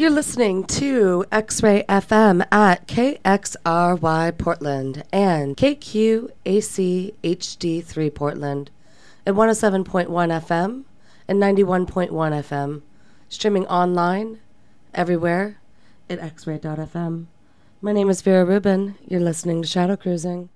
You're listening to X Ray FM at KXRY Portland and KQAC HD3 Portland at 107.1 FM and 91.1 FM. Streaming online everywhere at xray.fm. My name is Vera Rubin. You're listening to Shadow Cruising.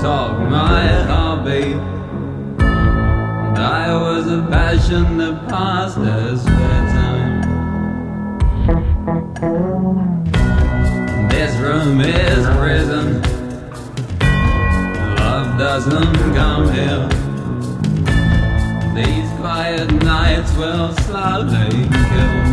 taught my hobby. And I was a passion that passed as fair time. This room is prison. Love doesn't come here. These quiet nights will slowly kill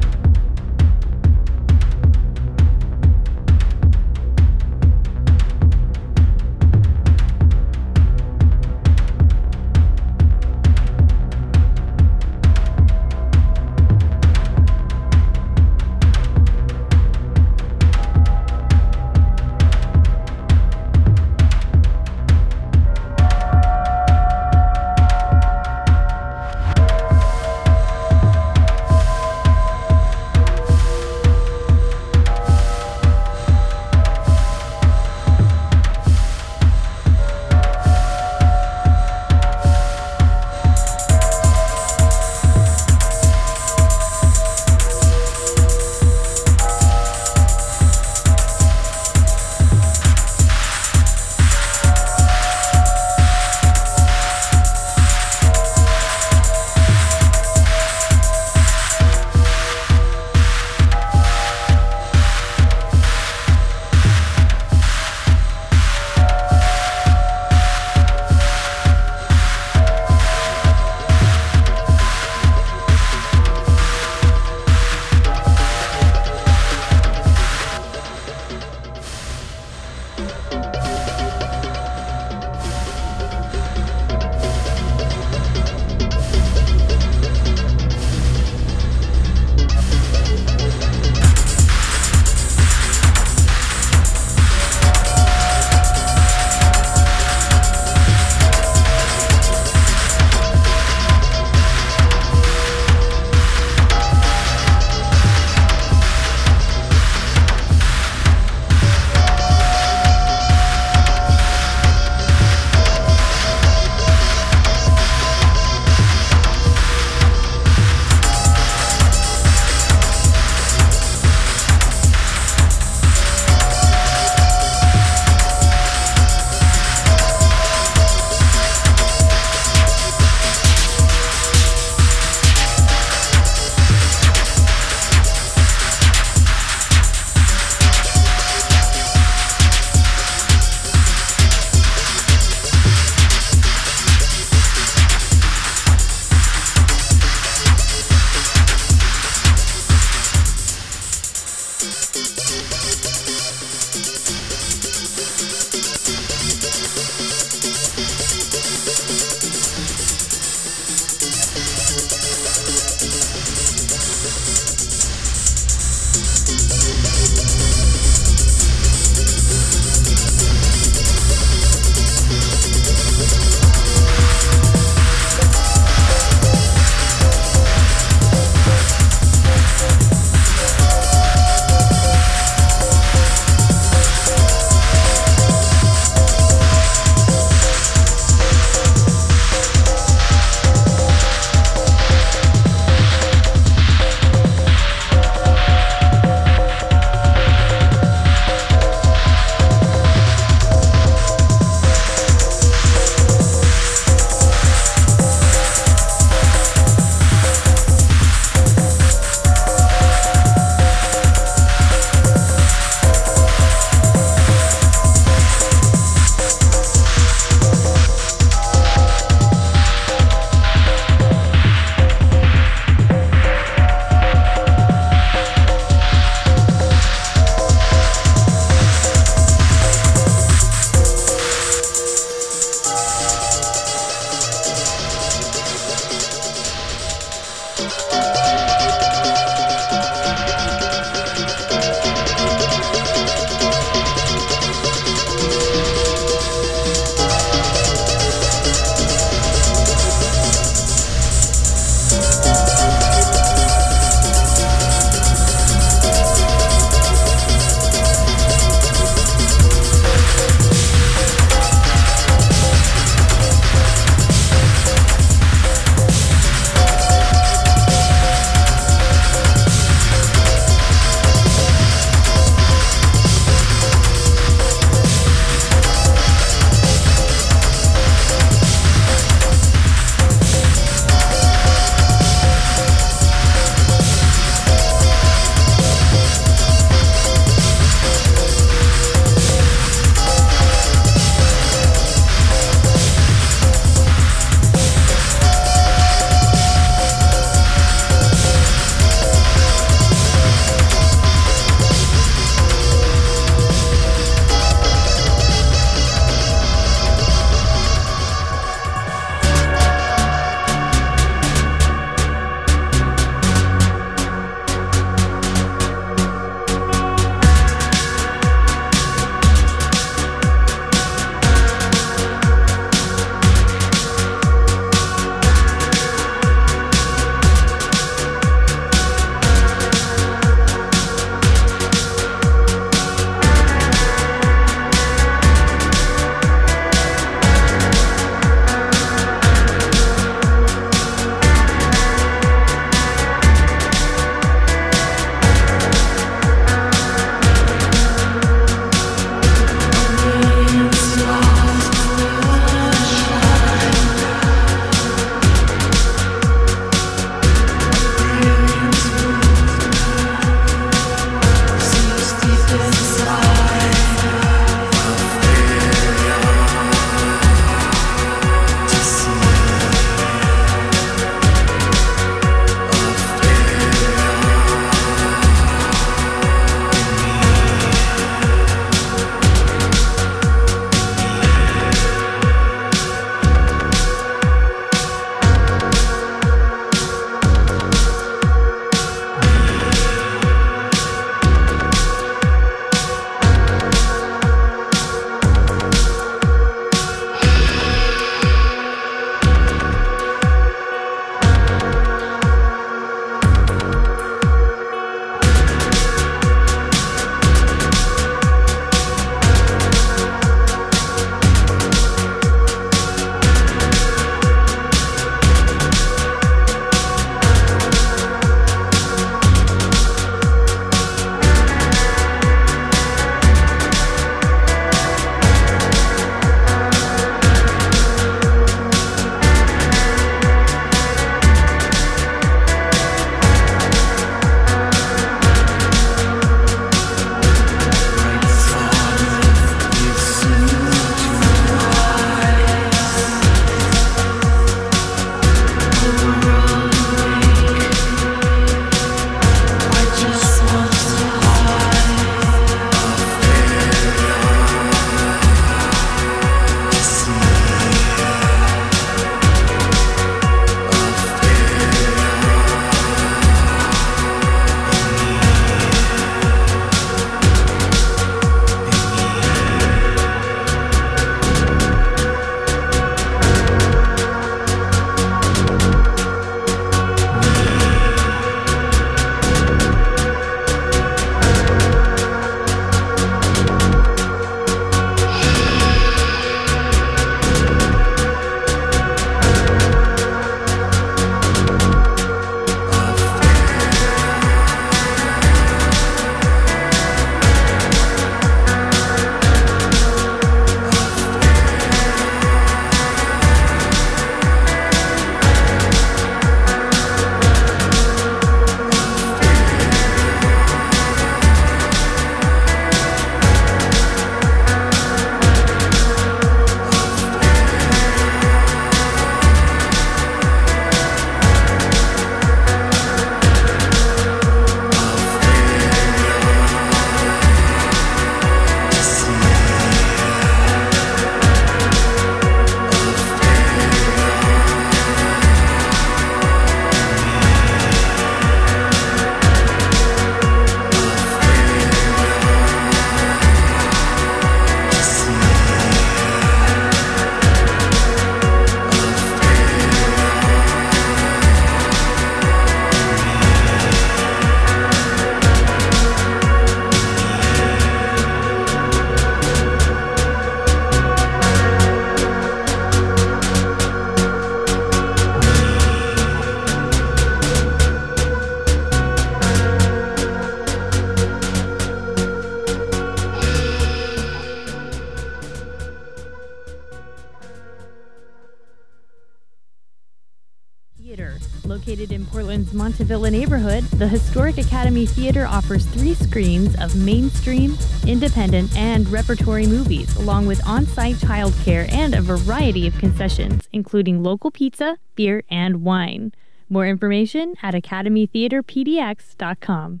Montavilla neighborhood, the Historic Academy Theater offers three screens of mainstream, independent, and repertory movies, along with on site childcare and a variety of concessions, including local pizza, beer, and wine. More information at academytheaterpdx.com.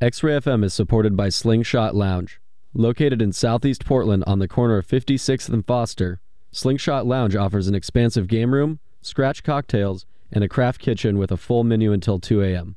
X Ray FM is supported by Slingshot Lounge. Located in southeast Portland on the corner of 56th and Foster, Slingshot Lounge offers an expansive game room, scratch cocktails, and a craft kitchen with a full menu until 2 a.m.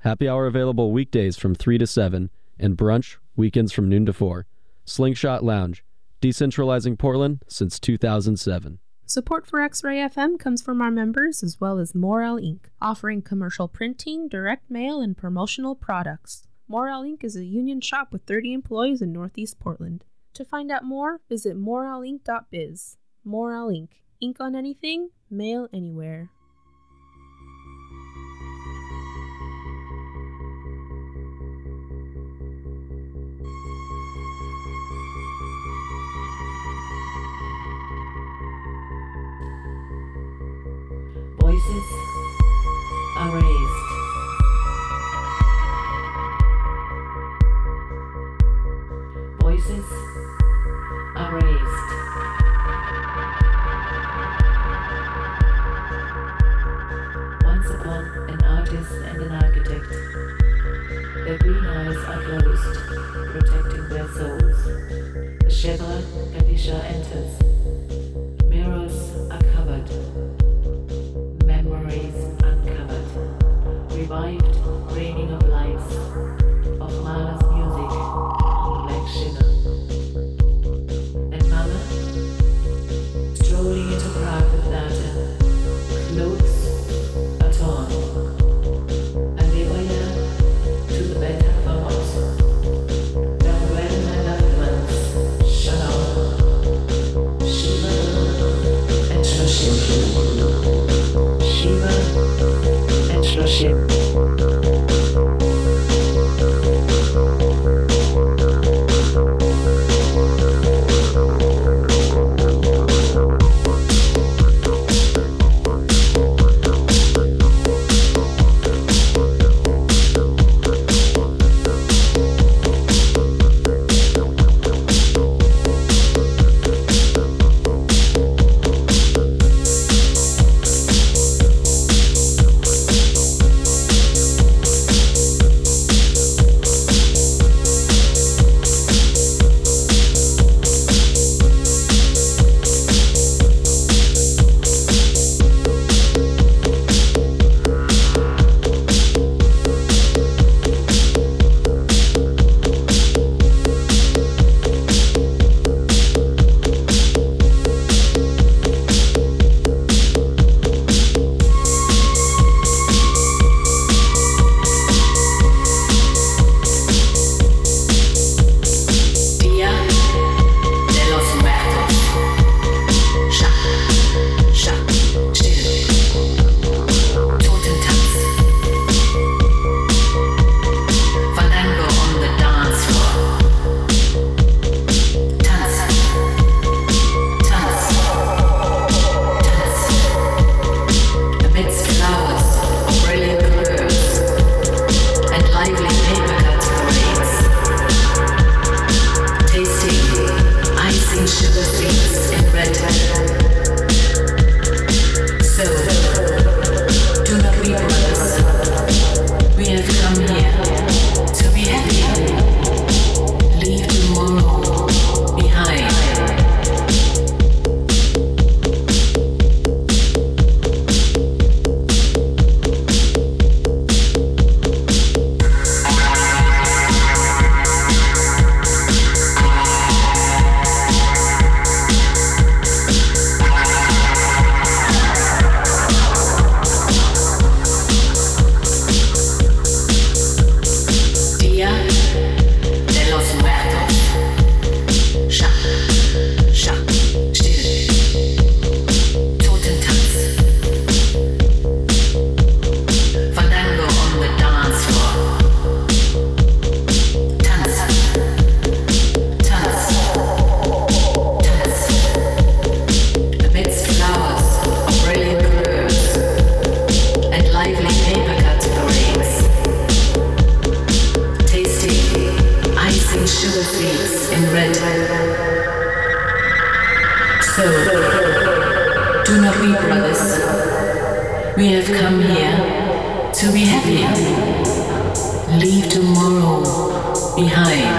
Happy hour available weekdays from 3 to 7, and brunch weekends from noon to 4. Slingshot Lounge, decentralizing Portland since 2007. Support for X Ray FM comes from our members as well as Morel Inc., offering commercial printing, direct mail, and promotional products. Morel Inc. is a union shop with 30 employees in Northeast Portland. To find out more, visit morelinc.biz. Morel Inc. Ink on anything, mail anywhere. Voices are raised. Voices are raised. Once upon an artist and an architect, their green eyes are closed, protecting their souls. The Shiva Ganesha enters. We have come here to be happy. Leave tomorrow behind.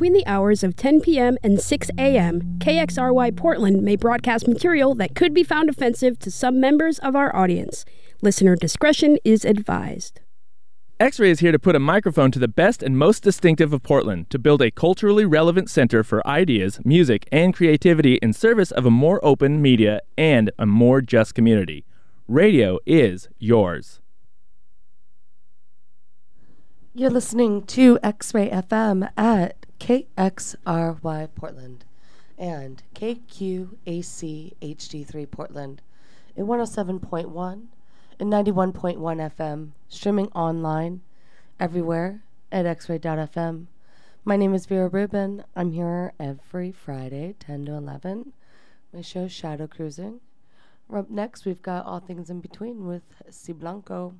Between the hours of 10 p.m. and 6 a.m., KXRY Portland may broadcast material that could be found offensive to some members of our audience. Listener discretion is advised. X Ray is here to put a microphone to the best and most distinctive of Portland to build a culturally relevant center for ideas, music, and creativity in service of a more open media and a more just community. Radio is yours. You're listening to X Ray FM at KXRY Portland and KQAC HD3 Portland at 107.1 and 91.1 FM, streaming online everywhere at xray.fm. My name is Vera Rubin. I'm here every Friday, 10 to 11. My show Shadow Cruising. Up next, we've got All Things in Between with C. Blanco.